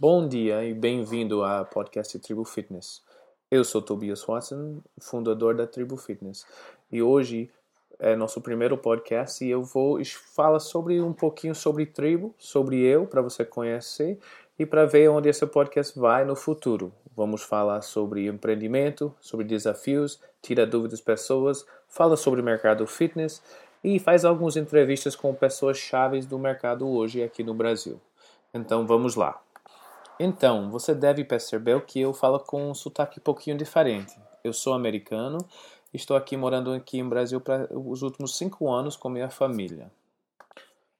Bom dia e bem-vindo ao podcast Tribo Fitness. Eu sou Tobias Watson, fundador da Tribo Fitness, e hoje é nosso primeiro podcast e eu vou falar sobre um pouquinho sobre tribo, sobre eu, para você conhecer e para ver onde esse podcast vai no futuro. Vamos falar sobre empreendimento, sobre desafios, tira dúvidas das pessoas, fala sobre o mercado fitness e faz algumas entrevistas com pessoas chaves do mercado hoje aqui no Brasil. Então vamos lá. Então, você deve perceber que eu falo com um sotaque um pouquinho diferente. Eu sou americano, estou aqui morando aqui no Brasil para os últimos cinco anos com minha família.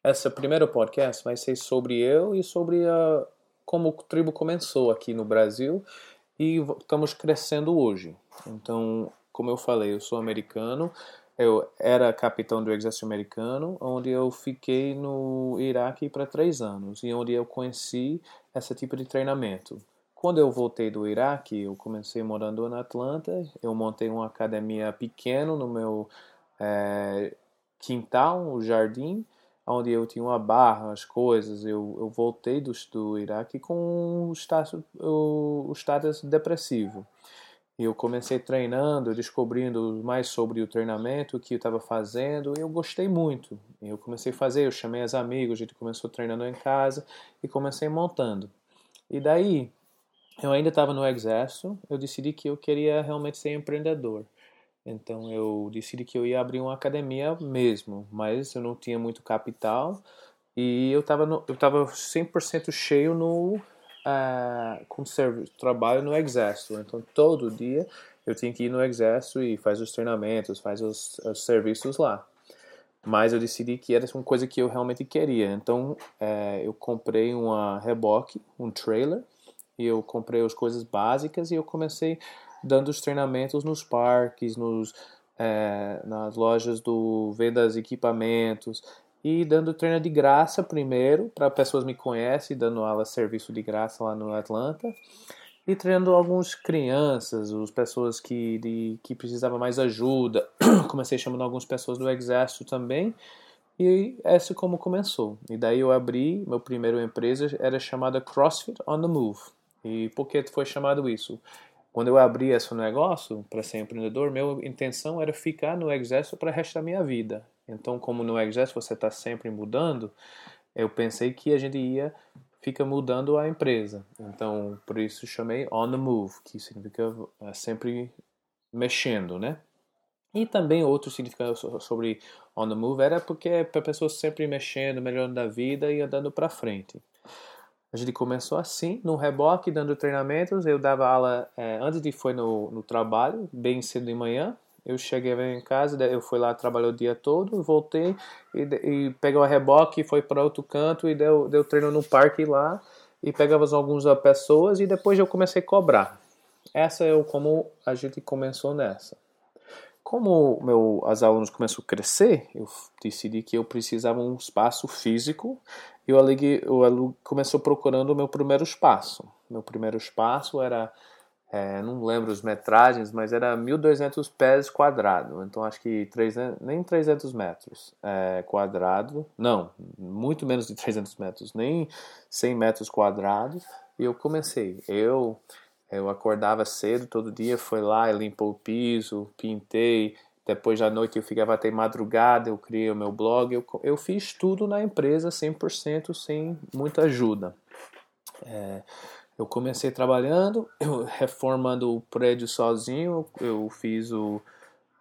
Esse primeiro podcast vai ser sobre eu e sobre a, como o tribo começou aqui no Brasil e estamos crescendo hoje. Então, como eu falei, eu sou americano, eu era capitão do exército americano, onde eu fiquei no Iraque para três anos e onde eu conheci esse tipo de treinamento. Quando eu voltei do Iraque, eu comecei morando na Atlanta, eu montei uma academia pequena no meu é, quintal, o jardim, onde eu tinha uma barra, as coisas. Eu, eu voltei do, do Iraque com o status, o, o status depressivo. E eu comecei treinando, descobrindo mais sobre o treinamento, o que eu estava fazendo, e eu gostei muito. Eu comecei a fazer, eu chamei os amigos, a gente começou treinando em casa e comecei montando. E daí, eu ainda estava no exército, eu decidi que eu queria realmente ser empreendedor. Então eu decidi que eu ia abrir uma academia mesmo, mas eu não tinha muito capital e eu estava eu tava 100% cheio no com serviço, trabalho no exército. Então todo dia eu tinha que ir no exército e faz os treinamentos, faz os, os serviços lá. Mas eu decidi que era uma coisa que eu realmente queria. Então é, eu comprei uma reboque, um trailer, e eu comprei as coisas básicas e eu comecei dando os treinamentos nos parques, nos, é, nas lojas do vendas equipamentos e dando treino de graça primeiro para pessoas me conhecem, dando aula serviço de graça lá no Atlanta e treinando algumas crianças, as pessoas que de, que precisavam mais ajuda. Comecei chamando algumas pessoas do exército também. E essa como começou. E daí eu abri, meu primeiro empresa era chamada CrossFit on the Move. E por que foi chamado isso? Quando eu abri esse negócio para ser empreendedor, minha intenção era ficar no exército para o resto da minha vida. Então, como no exército você está sempre mudando, eu pensei que a gente ia fica mudando a empresa. Então, por isso chamei on the move, que significa é, sempre mexendo, né? E também outro significado sobre on the move era porque é para pessoas sempre mexendo, melhorando a vida e andando para frente. A gente começou assim, no reboque, dando treinamentos. Eu dava aula é, antes de foi no, no trabalho, bem cedo de manhã. Eu cheguei em casa, eu fui lá, trabalhei o dia todo, voltei e, e peguei o reboque, foi para outro canto e deu, deu treino no parque lá e pegava algumas pessoas e depois eu comecei a cobrar. Essa é como a gente começou nessa. Como meu, as alunos começaram a crescer, eu decidi que eu precisava um espaço físico e o aluno começou procurando o meu primeiro espaço. Meu primeiro espaço era, é, não lembro as metragens, mas era 1.200 pés quadrado. Então acho que 300, nem 300 metros é, quadrado. Não, muito menos de 300 metros, nem 100 metros quadrados. E eu comecei. Eu eu acordava cedo todo dia, foi lá, limpou o piso, pintei. Depois da noite eu ficava até madrugada, eu criei o meu blog. Eu, eu fiz tudo na empresa 100% sem muita ajuda. É, eu comecei trabalhando, eu, reformando o prédio sozinho. Eu fiz o.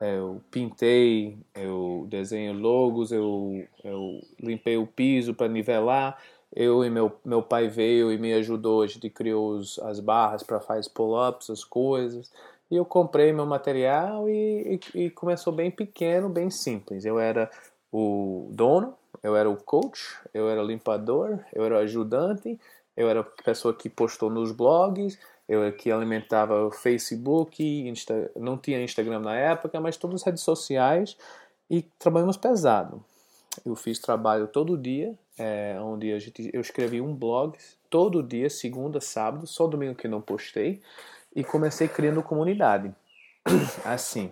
É, eu pintei, eu desenho logos, eu, eu limpei o piso para nivelar eu e meu, meu pai veio e me ajudou, a gente criou os, as barras para fazer pull-ups, as coisas. E eu comprei meu material e, e, e, começou bem pequeno, bem simples. Eu era o dono, eu era o coach, eu era o limpador, eu era o ajudante, eu era a pessoa que postou nos blogs, eu que alimentava o Facebook, Insta, não tinha Instagram na época, mas todas as redes sociais e trabalhamos pesado. Eu fiz trabalho todo dia, é, onde a gente, eu escrevi um blog todo dia, segunda, sábado, só domingo que não postei, e comecei criando comunidade. Assim,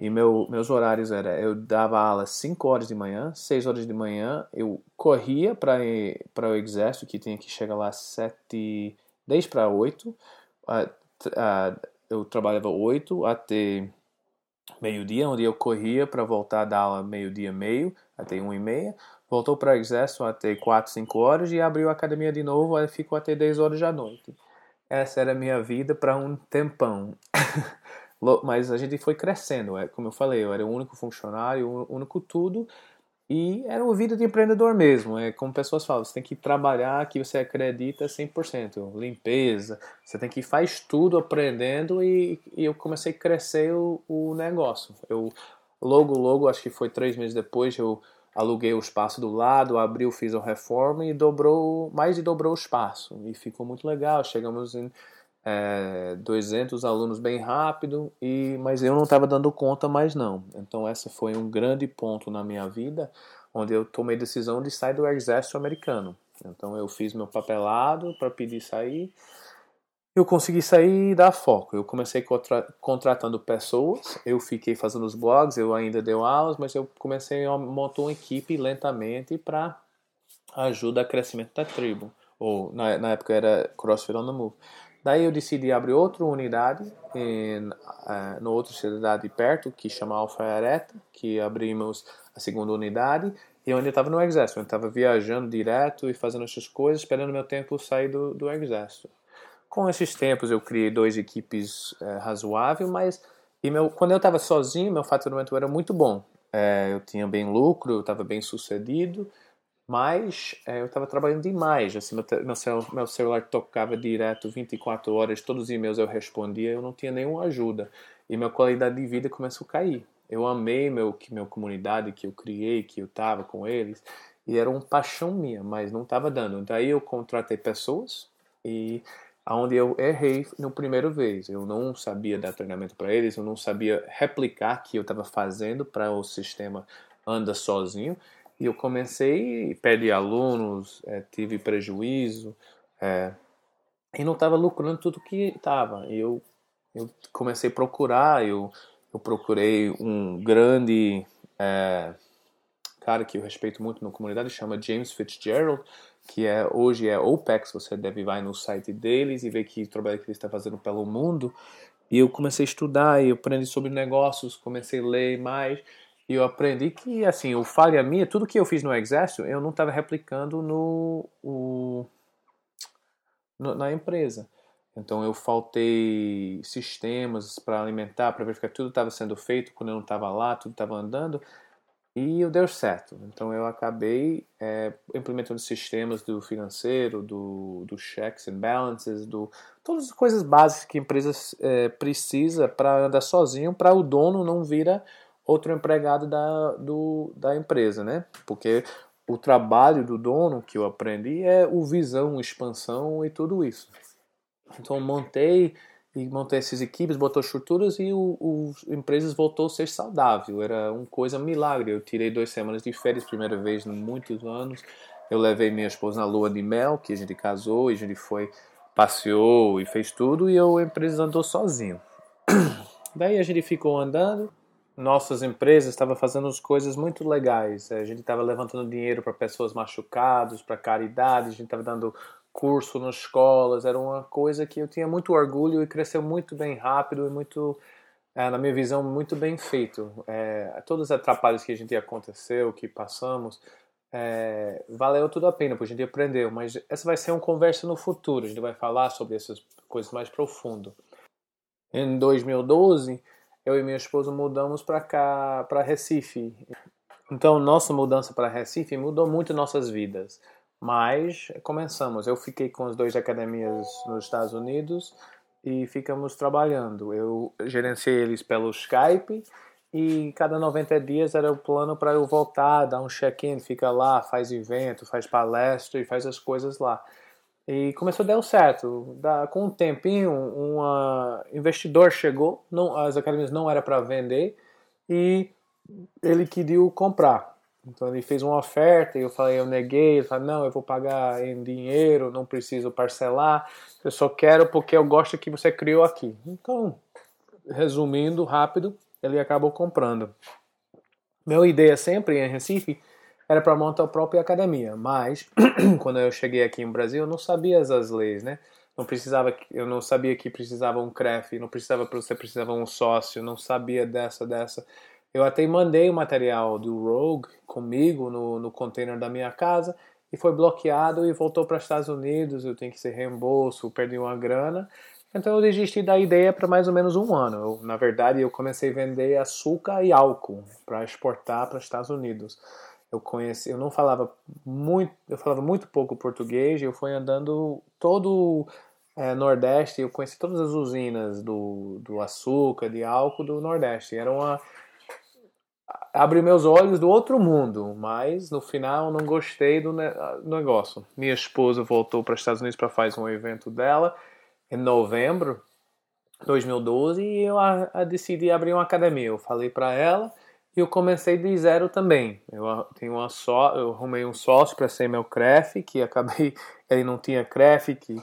E meu, meus horários era, eu dava aula 5 horas de manhã, 6 horas de manhã, eu corria para o exército, que tinha que chegar lá 7, 10 para 8. eu trabalhava 8 até meio-dia, onde eu corria para voltar da aula meio-dia meio, até 1 e meia. Voltou para o exército até 4, 5 horas e abriu a academia de novo, ficou até 10 horas da noite. Essa era a minha vida para um tempão. Mas a gente foi crescendo, é como eu falei, eu era o único funcionário, o único tudo, e era uma vida de empreendedor mesmo. É como pessoas falam, você tem que trabalhar que você acredita 100%. Limpeza, você tem que faz tudo aprendendo e, e eu comecei a crescer o, o negócio. Eu logo, logo, acho que foi três meses depois, eu aluguei o espaço do lado, abriu, fiz a reforma e dobrou, mais de dobrou o espaço. E ficou muito legal. Chegamos em é, 200 alunos bem rápido, e mas eu não estava dando conta mais não. Então esse foi um grande ponto na minha vida, onde eu tomei decisão de sair do exército americano. Então eu fiz meu papelado para pedir sair. Eu consegui sair e dar foco. Eu comecei contra contratando pessoas, eu fiquei fazendo os blogs, eu ainda dei aulas, mas eu comecei a montar uma equipe lentamente para ajudar o crescimento da tribo. Ou na, na época era CrossFit on the Move. Daí eu decidi abrir outra unidade em uh, no outra cidade perto, que chama Alfareta, que abrimos a segunda unidade. E eu ainda estava no exército, eu estava viajando direto e fazendo essas coisas, esperando meu tempo sair do, do exército. Com esses tempos eu criei duas equipes uh, razoáveis, mas e meu, quando eu estava sozinho, meu faturamento era muito bom. Uh, eu tinha bem lucro, eu estava bem sucedido, mas é, eu estava trabalhando demais. Assim, meu, meu, celular tocava direto 24 horas, todos os e-mails eu respondia, eu não tinha nenhuma ajuda. E minha qualidade de vida começou a cair. Eu amei meu, que minha comunidade que eu criei, que eu estava com eles, e era uma paixão minha, mas não estava dando. Daí eu contratei pessoas e aonde eu errei no primeiro vez. Eu não sabia dar treinamento para eles, eu não sabia replicar o que eu estava fazendo para o sistema anda sozinho. E eu comecei, perdi alunos, é, tive prejuízo, é, e não estava lucrando tudo que estava. Eu, eu comecei a procurar, eu, eu procurei um grande é, cara que eu respeito muito na comunidade, chama James Fitzgerald, que é hoje é OPEX, você deve ir no site deles e ver que trabalho que ele está fazendo pelo mundo. E eu comecei a estudar, e eu aprendi sobre negócios, comecei a ler mais, e eu aprendi que, assim, o falha minha, tudo que eu fiz no exército, eu não estava replicando no, o, no, na empresa. Então eu faltei sistemas para alimentar, para verificar que tudo estava sendo feito quando eu não estava lá, tudo estava andando. E deu certo. Então eu acabei é, implementando sistemas do financeiro, do, do checks and balances, do todas as coisas básicas que a empresa é, precisa para andar sozinho, para o dono não vira outro empregado da, do, da empresa, né? Porque o trabalho do dono que eu aprendi é o visão, expansão e tudo isso. Então montei e montei essas equipes, botou estruturas e o, o empresas voltou a ser saudável. Era uma coisa milagre. Eu tirei duas semanas de férias, primeira vez em muitos anos. Eu levei minha esposa na lua de mel, que a gente casou e a gente foi passeou e fez tudo e eu, a empresa andou sozinho. Daí a gente ficou andando nossas empresas estavam fazendo as coisas muito legais. A gente estava levantando dinheiro para pessoas machucadas, para caridade, a gente estava dando curso nas escolas. Era uma coisa que eu tinha muito orgulho e cresceu muito bem rápido e muito, é, na minha visão, muito bem feito. É, todos os atrapalhos que a gente aconteceu, que passamos, é, valeu tudo a pena, porque a gente aprendeu. Mas essa vai ser uma conversa no futuro. A gente vai falar sobre essas coisas mais profundo. Em 2012 eu e minha esposa mudamos para cá, para Recife. Então, nossa mudança para Recife mudou muito nossas vidas. Mas começamos. Eu fiquei com as duas academias nos Estados Unidos e ficamos trabalhando. Eu gerenciei eles pelo Skype e cada 90 dias era o plano para eu voltar, dar um check-in, fica lá, faz evento, faz palestra e faz as coisas lá. E começou a dar certo. Da, com um tempinho, um investidor chegou, não, as academias não era para vender e ele queria comprar. Então ele fez uma oferta e eu falei, eu neguei, ele falou, não, eu vou pagar em dinheiro, não preciso parcelar, eu só quero porque eu gosto que você criou aqui. Então, resumindo rápido, ele acabou comprando. Minha ideia sempre em Recife era para montar a própria academia, mas quando eu cheguei aqui no Brasil, eu não sabia as leis, né? Não precisava, eu não sabia que precisava um CREF, não precisava você precisava um sócio, não sabia dessa dessa. Eu até mandei o material do Rogue comigo no, no container da minha casa e foi bloqueado e voltou para os Estados Unidos. Eu tenho que ser reembolso, perdi uma grana. Então eu desisti da ideia para mais ou menos um ano. Eu, na verdade, eu comecei a vender açúcar e álcool para exportar para os Estados Unidos. Eu conheci, eu não falava muito, eu falava muito pouco português. Eu fui andando todo é, Nordeste. Eu conheci todas as usinas do, do açúcar, de álcool do Nordeste. Era uma abriu meus olhos do outro mundo, mas no final não gostei do negócio. Minha esposa voltou para os Estados Unidos para fazer um evento dela em novembro de 2012 e eu a, a decidi abrir uma academia. Eu falei para ela e eu comecei de zero também. Eu tenho uma só, eu arrumei um sócio para ser meu CREF, que acabei ele não tinha CREF, que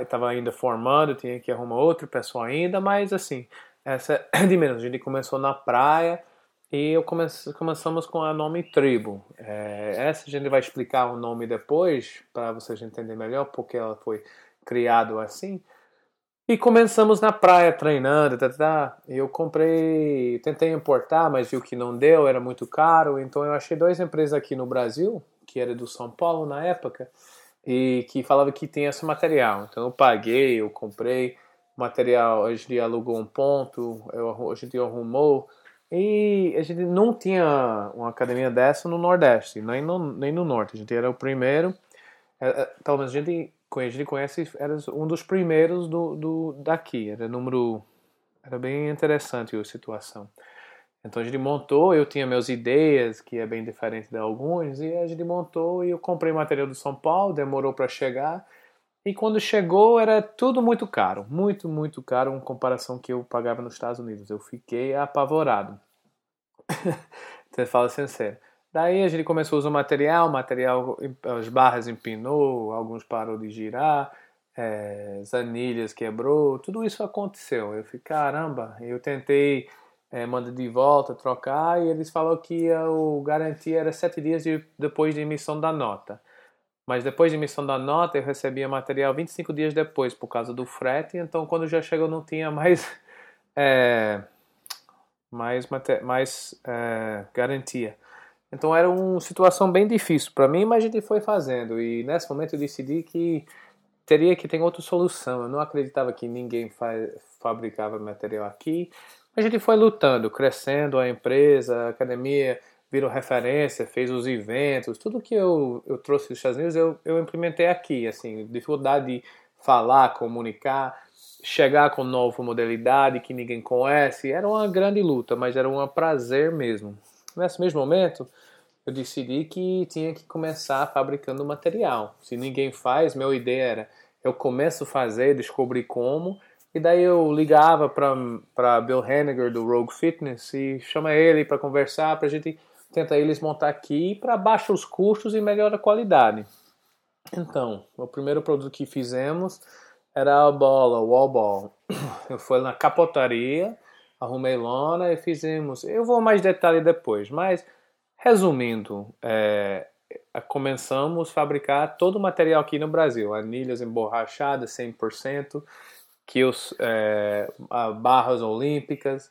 estava ainda formando, tinha que arrumar outro pessoal ainda, mas assim, essa é de menos. A gente começou na praia e eu comece, começamos com a nome tribo. É, essa a gente vai explicar o nome depois, para vocês entenderem melhor porque ela foi criada assim. E começamos na praia treinando, tá, tá, tá. Eu comprei, tentei importar, mas viu que não deu, era muito caro. Então eu achei duas empresas aqui no Brasil, que era do São Paulo na época, e que falava que tinha esse material. Então eu paguei, eu comprei material, a gente alugou um ponto, eu, a gente arrumou e a gente não tinha uma academia dessa no Nordeste, nem no, nem no Norte. A gente era o primeiro, é, é, pelo menos a gente, gente conhece, era um dos primeiros do, do, daqui. Era número. Era bem interessante a situação. Então a gente montou, eu tinha meus ideias, que é bem diferente de alguns, e a gente montou e eu comprei material do São Paulo, demorou para chegar. E quando chegou era tudo muito caro, muito, muito caro em comparação que eu pagava nos Estados Unidos. Eu fiquei apavorado. Você fala sincero. Daí a gente começou a usar o material, o material, as barras empinou, alguns parou de girar, é, as anilhas quebrou, tudo isso aconteceu. Eu fiquei, caramba, eu tentei é, mandar de volta, trocar, e eles falaram que o garantia era sete dias de, depois de emissão da nota. Mas depois de emissão da nota, eu recebia material 25 dias depois, por causa do frete. Então, quando já chegou, não tinha mais, é, mais, mais é, garantia. Então, era uma situação bem difícil para mim, mas a gente foi fazendo. E nesse momento eu decidi que teria que ter outra solução. Eu não acreditava que ninguém fa fabricava material aqui. A gente foi lutando, crescendo a empresa, a academia virou referência, fez os eventos, tudo que eu, eu trouxe dos Estados Unidos eu, eu implementei aqui, assim, dificuldade de falar, comunicar, chegar com nova modalidade que ninguém conhece, era uma grande luta, mas era um prazer mesmo. Nesse mesmo momento, eu decidi que tinha que começar fabricando material. Se ninguém faz, minha ideia era eu começo a fazer, descobrir como, e daí eu ligava para Bill Henniger do Rogue Fitness e chama ele para conversar, para a gente tenta eles montar aqui para baixar os custos e melhora a qualidade. Então, o primeiro produto que fizemos era a bola, o wall ball. Eu fui na capotaria, arrumei lona e fizemos. Eu vou mais detalhe depois, mas resumindo, é, começamos a fabricar todo o material aqui no Brasil: anilhas emborrachadas 100%, kills, é, barras olímpicas,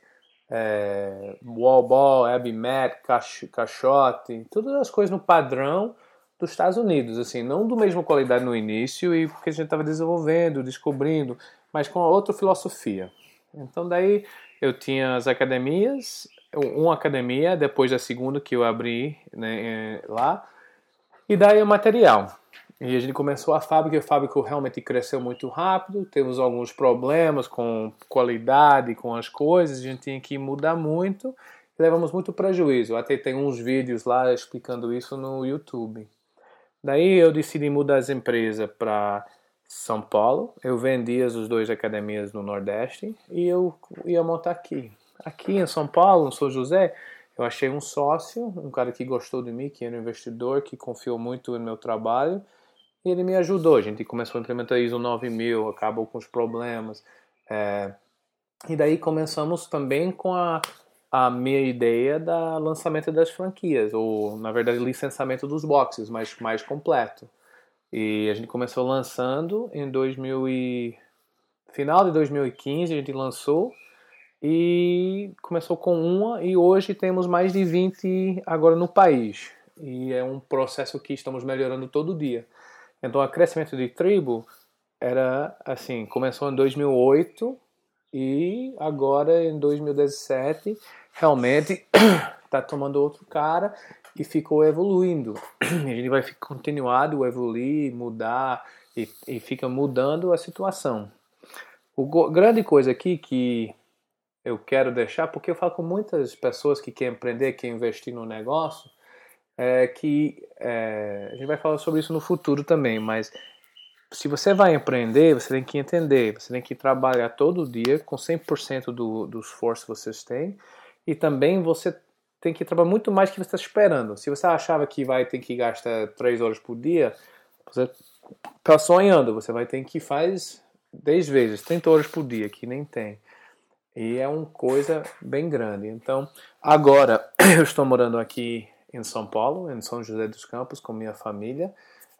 é, wall ball, Abby mat, caixote, todas as coisas no padrão dos Estados Unidos, assim, não do mesma qualidade no início e porque a gente estava desenvolvendo, descobrindo, mas com outra filosofia. Então daí eu tinha as academias, uma academia depois da segunda que eu abri né, lá e daí o material. E a gente começou a fábrica, a fábrica realmente cresceu muito rápido, temos alguns problemas com qualidade, com as coisas, a gente tinha que mudar muito, levamos muito prejuízo. Até tem uns vídeos lá explicando isso no YouTube. Daí eu decidi mudar as empresas para São Paulo, eu vendi as duas academias no Nordeste e eu ia montar aqui. Aqui em São Paulo, em São José, eu achei um sócio, um cara que gostou de mim, que era um investidor, que confiou muito no meu trabalho, e ele me ajudou. A gente começou a implementar ISO 9000, acabou com os problemas. É, e daí começamos também com a a minha ideia da lançamento das franquias, ou na verdade licenciamento dos boxes, mais completo. E a gente começou lançando em 2000 e... final de 2015 a gente lançou e começou com uma e hoje temos mais de 20 agora no país. E é um processo que estamos melhorando todo dia. Então, o crescimento de tribo era assim, começou em 2008 e agora em 2017 realmente está tomando outro cara e ficou evoluindo. A gente vai continuar a evoluir, mudar e, e fica mudando a situação. O grande coisa aqui que eu quero deixar, porque eu falo com muitas pessoas que querem empreender, querem investir no negócio, é que é, a gente vai falar sobre isso no futuro também, mas se você vai empreender, você tem que entender, você tem que trabalhar todo dia com 100% do, do esforço que vocês têm e também você tem que trabalhar muito mais do que você está esperando. Se você achava que vai ter que gastar 3 horas por dia, você está sonhando, você vai ter que faz 10 vezes, 30 horas por dia, que nem tem. E é uma coisa bem grande. Então, agora eu estou morando aqui em São Paulo, em São José dos Campos, com minha família.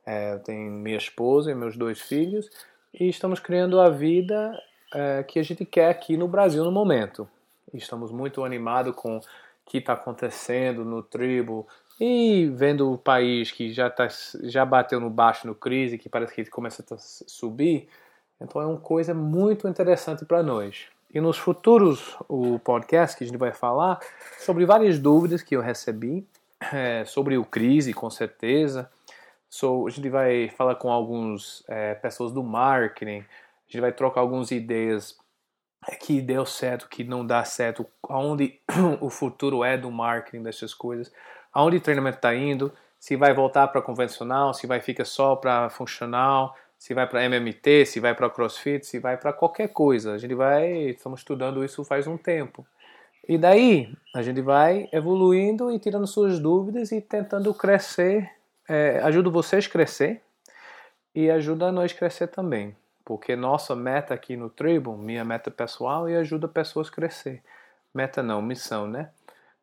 É, eu tenho minha esposa e meus dois filhos. E estamos criando a vida é, que a gente quer aqui no Brasil no momento. Estamos muito animados com que está acontecendo no tribo e vendo o país que já, tá, já bateu no baixo no crise, que parece que começa a subir. Então é uma coisa muito interessante para nós. E nos futuros o podcast que a gente vai falar sobre várias dúvidas que eu recebi é, sobre o crise, com certeza. So, a gente vai falar com algumas é, pessoas do marketing, a gente vai trocar algumas ideias que deu certo, que não dá certo, aonde o futuro é do marketing dessas coisas, aonde o treinamento está indo, se vai voltar para convencional, se vai ficar só para funcional, se vai para MMT, se vai para CrossFit, se vai para qualquer coisa. A gente vai, estamos estudando isso faz um tempo. E daí a gente vai evoluindo e tirando suas dúvidas e tentando crescer. É, ajuda vocês a crescer e ajuda nós a crescer também. Porque nossa meta aqui no Tribo, minha meta pessoal, é ajuda pessoas a crescer. Meta não, missão, né?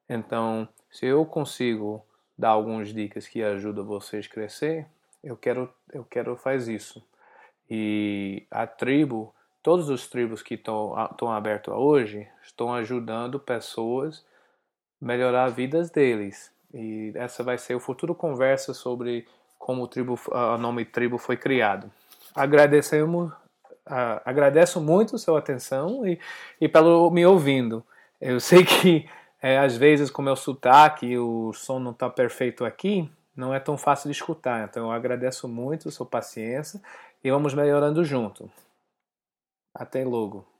Então, se eu consigo dar algumas dicas que ajudam vocês a crescer, eu quero, eu quero fazer isso. E a tribo, todos os tribos que estão abertos hoje, estão ajudando pessoas a melhorar as vidas deles. E essa vai ser o futuro conversa sobre como o, tribo, o nome tribo foi criado. Agradecemos, uh, agradeço muito sua atenção e, e pelo me ouvindo. Eu sei que é, às vezes com meu sotaque o som não está perfeito aqui, não é tão fácil de escutar. Então eu agradeço muito sua paciência e vamos melhorando junto. Até logo.